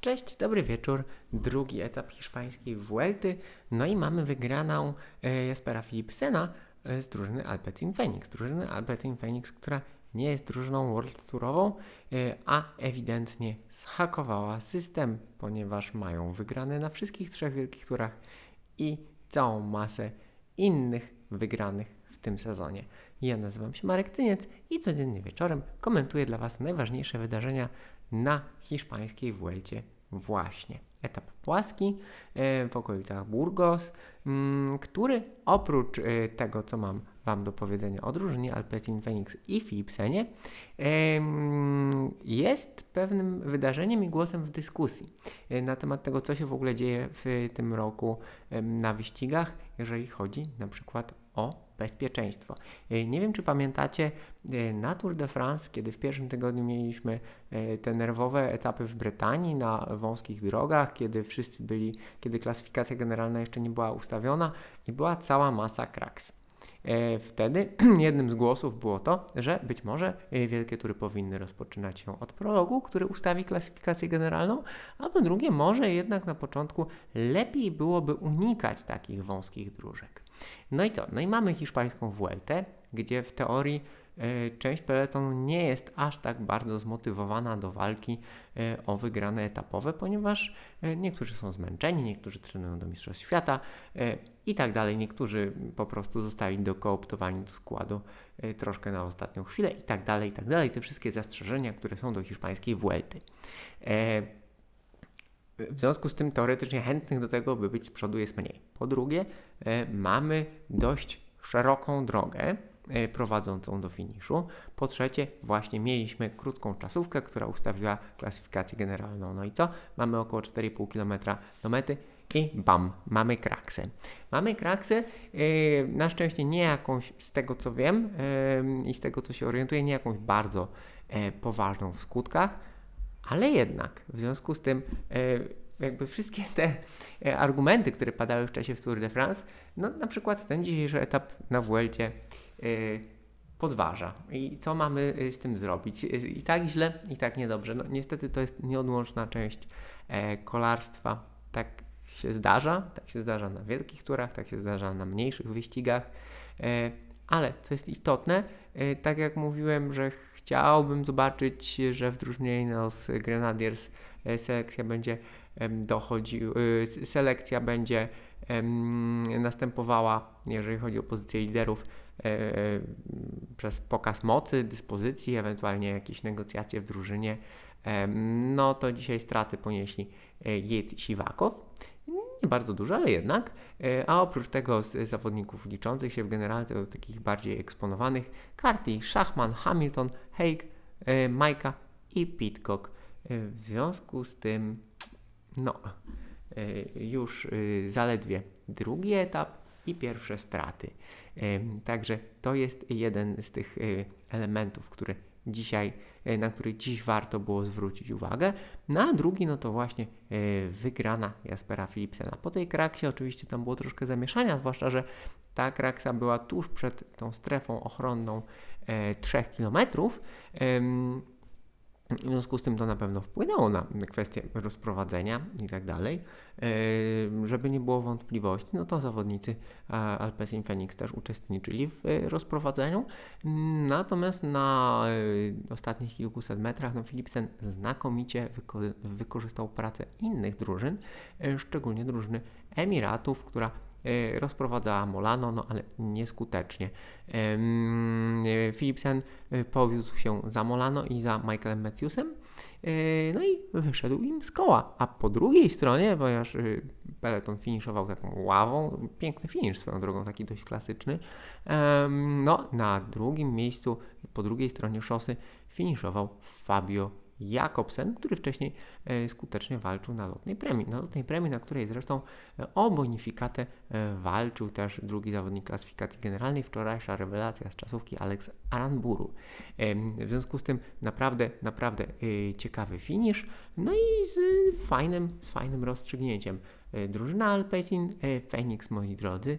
Cześć, dobry wieczór. Drugi etap hiszpańskiej Vuelty. No i mamy wygraną e, Jaspera Philipsena e, z drużyny Alpecin Phoenix. Drużyny Alpecin Phoenix, która nie jest drużyną World Tourową, e, a ewidentnie zhakowała system, ponieważ mają wygrane na wszystkich trzech wielkich turach i całą masę innych wygranych w tym sezonie. Ja nazywam się Marek Tyniec i codziennie wieczorem komentuję dla Was najważniejsze wydarzenia na hiszpańskiej Vuelcie właśnie. Etap płaski e, w okolicach Burgos, mm, który oprócz e, tego, co mam Wam do powiedzenia o drużynie Alpecin Phoenix i Philipsenie, jest pewnym wydarzeniem i głosem w dyskusji e, na temat tego, co się w ogóle dzieje w tym roku na wyścigach, jeżeli chodzi na przykład o bezpieczeństwo. E, nie wiem, czy pamiętacie e, na Tour de France, kiedy w pierwszym tygodniu mieliśmy e, te nerwowe etapy w Brytanii na wąskich drogach, kiedy wszyscy byli, kiedy klasyfikacja generalna jeszcze nie była ustawiona i była cała masa kraks. Wtedy jednym z głosów było to, że być może wielkie tury powinny rozpoczynać się od prologu, który ustawi klasyfikację generalną, a po drugie, może jednak na początku lepiej byłoby unikać takich wąskich dróżek. No i co? No i mamy hiszpańską Vueltę, gdzie w teorii y, część peletonu nie jest aż tak bardzo zmotywowana do walki y, o wygrane etapowe, ponieważ y, niektórzy są zmęczeni, niektórzy trenują do Mistrzostw Świata i tak dalej. Niektórzy po prostu zostali dokooptowani do składu troszkę na ostatnią chwilę i tak dalej, i tak dalej. Te wszystkie zastrzeżenia, które są do hiszpańskiej Vuelty. W związku z tym teoretycznie chętnych do tego, by być z przodu jest mniej. Po drugie, e, mamy dość szeroką drogę e, prowadzącą do finiszu. Po trzecie, właśnie mieliśmy krótką czasówkę, która ustawiła klasyfikację generalną. No i co? Mamy około 4,5 km do mety i bam, mamy kraksę. Mamy kraksę, e, na szczęście nie jakąś, z tego co wiem i z tego co się orientuję, nie jakąś bardzo poważną w skutkach, ale jednak w związku z tym e, jakby wszystkie te e, argumenty, które padały w czasie w Tour de France, no na przykład ten dzisiejszy etap na Vuelcie e, podważa. I co mamy z tym zrobić? I tak źle, i tak niedobrze. No niestety to jest nieodłączna część kolarstwa. Tak się zdarza, tak się zdarza na wielkich turach, tak się zdarza na mniejszych wyścigach. Ale co jest istotne, tak jak mówiłem, że Chciałbym zobaczyć, że w drużynie Ineos Grenadiers e, selekcja będzie dochodził, e, selekcja będzie następowała, jeżeli chodzi o pozycję liderów, e, przez pokaz mocy, dyspozycji, ewentualnie jakieś negocjacje w drużynie. No to dzisiaj straty ponieśli Jec i Siwakow nie bardzo dużo, ale jednak. E, a oprócz tego z zawodników liczących się w generalce, takich bardziej eksponowanych, Carty, Schachman, Hamilton, Haig, e, Majka i Pitcock. E, w związku z tym, no, już zaledwie drugi etap i pierwsze straty. Także to jest jeden z tych elementów, które dzisiaj, e, na który dziś warto było zwrócić uwagę. Na drugi, no to właśnie e, wygrana Jaspera Philipsena. Po tej kraksie oczywiście tam było troszkę zamieszania, zwłaszcza, że ta kraksa była tuż przed tą strefą ochronną 3 e, km. W związku z tym to na pewno wpłynęło na kwestię rozprowadzenia i tak dalej. Żeby nie było wątpliwości, no to zawodnicy Alpecin Phoenix też uczestniczyli w e, rozprowadzeniu. Natomiast na e, ostatnich kilkuset metrach no Philipsen znakomicie wyko wykorzystał pracę innych drużyn, e, szczególnie drużyny Emiratów, która rozprowadzała Molano, no ale nieskutecznie. E, Philipsen e, powiózł się za Molano i za Michaelem Matthewsem, no i wyszedł im z koła. A po drugiej stronie, ponieważ Peloton finiszował taką ławą, piękny finisz swoją drogą, taki dość klasyczny, no na drugim miejscu, po drugiej stronie szosy finiszował Fabio Jakobsen, który wcześniej e, skutecznie walczył na lotnej premii. Na lotnej premii, na której zresztą e, o bonifikatę e, walczył też drugi zawodnik klasyfikacji generalnej, wczorajsza rewelacja z czasówki Alex Aranburu. W związku z tym naprawdę, naprawdę ciekawy finish, no i z fajnym, z fajnym rozstrzygnięciem. Drużyna Alpecin Phoenix, moi drodzy,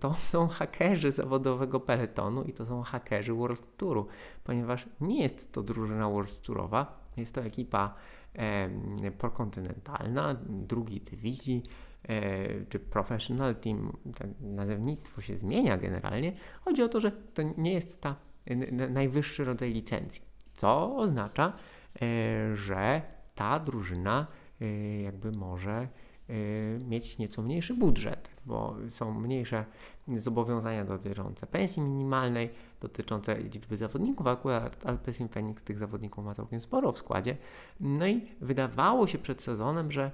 to są hakerzy zawodowego peletonu i to są hakerzy World Touru, ponieważ nie jest to drużyna World Tourowa, Jest to ekipa e, prokontynentalna, drugiej dywizji, e, czy professional team, nazewnictwo się zmienia generalnie. Chodzi o to, że to nie jest ta najwyższy rodzaj licencji, co oznacza, e, że ta drużyna e, jakby może mieć nieco mniejszy budżet, bo są mniejsze zobowiązania dotyczące pensji minimalnej, dotyczące liczby zawodników. Akurat Alpecin Phoenix tych zawodników ma całkiem sporo w składzie. No i wydawało się przed sezonem, że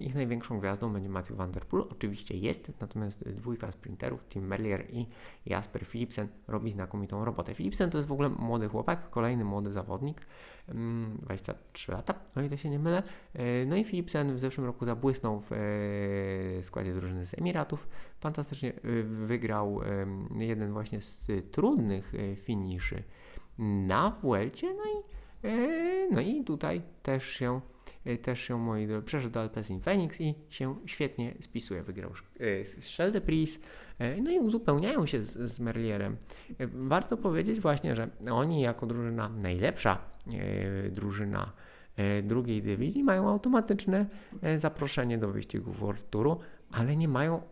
ich największą gwiazdą będzie Matthew Van Der Poel. Oczywiście jest, natomiast dwójka sprinterów, Tim Merlier i Jasper Philipsen robi znakomitą robotę. Philipsen to jest w ogóle młody chłopak, kolejny młody zawodnik, 23 lata, o ile się nie mylę. E, no i Philipsen w zeszłym roku zabłysnął w e, składzie drużyny z Emiratów. Fantastycznie e, wygrał jeden właśnie z trudnych finiszy na Vuelcie, no i, no i tutaj też się też się, moi drodzy, przeszedł do Alpecin Phoenix i się świetnie spisuje. Wygrał Shell de Pris, y, no i uzupełniają się z, z Merlierem. Warto powiedzieć właśnie, że oni jako drużyna, najlepsza drużyna drugiej dywizji mają automatyczne zaproszenie do wyścigu World Touru, ale nie mają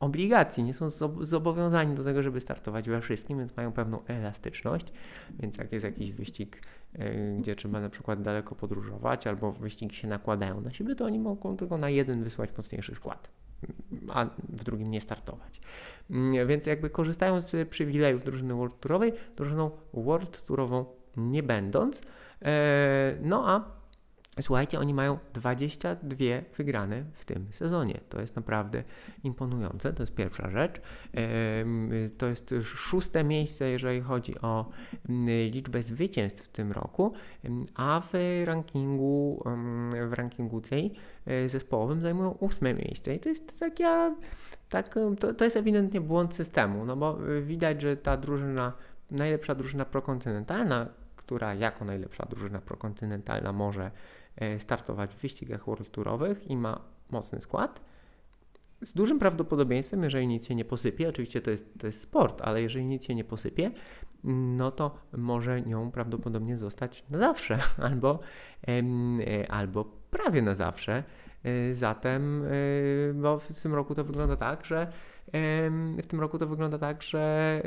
obligacji, nie są zobowiązani do tego, żeby startować we wszystkim, więc mają pewną elastyczność. Więc jak jest jakiś wyścig, e, gdzie trzeba na przykład daleko podróżować, albo wyścigi się nakładają na siebie, to oni mogą tylko na jeden wysłać mocniejszy skład, a w drugim nie startować. Mm, więc jakby korzystając z przywilejów drużyny World Tourowej, drużyną World Tourową nie będąc, e, no a Słuchajcie, oni mają 22 wygrane w tym sezonie. To jest naprawdę imponujące. To jest pierwsza rzecz. To jest szóste miejsce, jeżeli chodzi o liczbę zwycięstw w tym roku, a w rankingu, w rankingu tej e, zespołowym zajmują ósme miejsce. I to jest taka, tak, to, to jest ewidentnie błąd systemu, no bo widać, że ta drużyna, najlepsza drużyna prokontynentalna, która jako najlepsza drużyna prokontynentalna może E, startować w wyścigach world tourowych i ma mocny skład. Z dużym prawdopodobieństwem, jeżeli nic się nie posypie, oczywiście to jest, to jest sport, ale jeżeli nic się nie posypie, no to może nią prawdopodobnie zostać na zawsze albo, e, albo prawie na zawsze. E, zatem, bo w tym roku to wygląda tak, że w tym roku to wygląda tak, że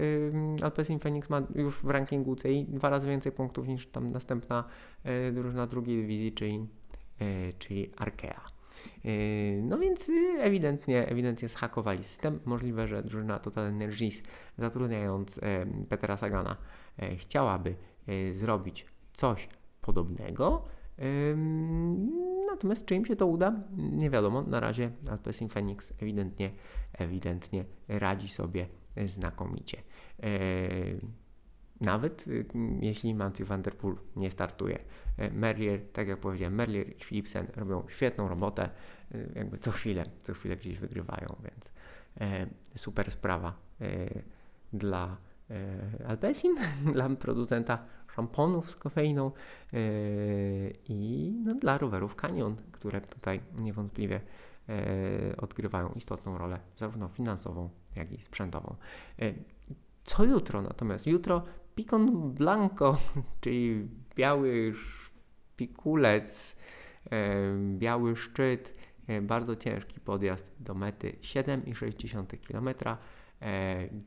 Alpecin Phoenix ma już w rankingu tej dwa razy więcej punktów niż tam następna e, drużyna drugiej dywizji, czyli, e, czyli Arkea. E, no więc y, ewidentnie, ewidentnie zhakowali system. Możliwe, że drużyna Total Energies zatrudniając Petera Sagana chciałaby zrobić coś podobnego. Natomiast czy im się to uda? Nie wiadomo. Na razie Alpecin Phoenix ewidentnie, ewidentnie radzi sobie znakomicie. Nawet jeśli Matthew Van Der Poel nie startuje. Merlier, tak jak powiedziałem, Merlier i Philipsen robią świetną robotę. Jakby co chwilę, co chwilę gdzieś wygrywają, więc super sprawa dla Alpecin, dla producenta szamponów z kofeiną yy, i no, dla rowerów Canyon, które tutaj niewątpliwie yy, odgrywają istotną rolę, zarówno finansową, jak i sprzętową. Yy, co jutro natomiast? Jutro Picon Blanco, czyli biały szpikulec, biały szczyt, bardzo ciężki podjazd do mety 7,6 km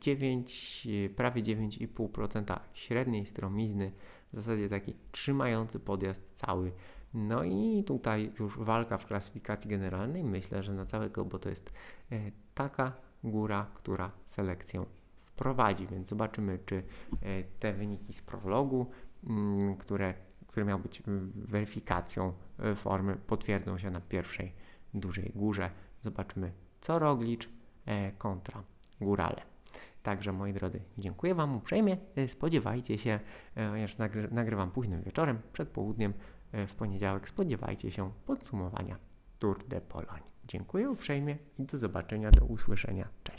9, e, prawie 9,5% średniej stromizny, w zasadzie taki trzymający podjazd cały. No i tutaj już walka w klasyfikacji generalnej. Myślę, że na całego, bo to jest e, taka góra, która selekcję wprowadzi, więc zobaczymy, czy e, te wyniki z prologu, mm, które, które miał być weryfikacją formy, potwierdzą się na pierwszej dużej górze. Zobaczymy, co Roglicz kontra górale. Także moi drodzy, dziękuję Wam uprzejmie. E, spodziewajcie się, e, nagry nagrywam późnym wieczorem, przed południem, e, w poniedziałek, spodziewajcie się podsumowania Tour de Pologne. Dziękuję uprzejmie i do zobaczenia, do usłyszenia. Cześć.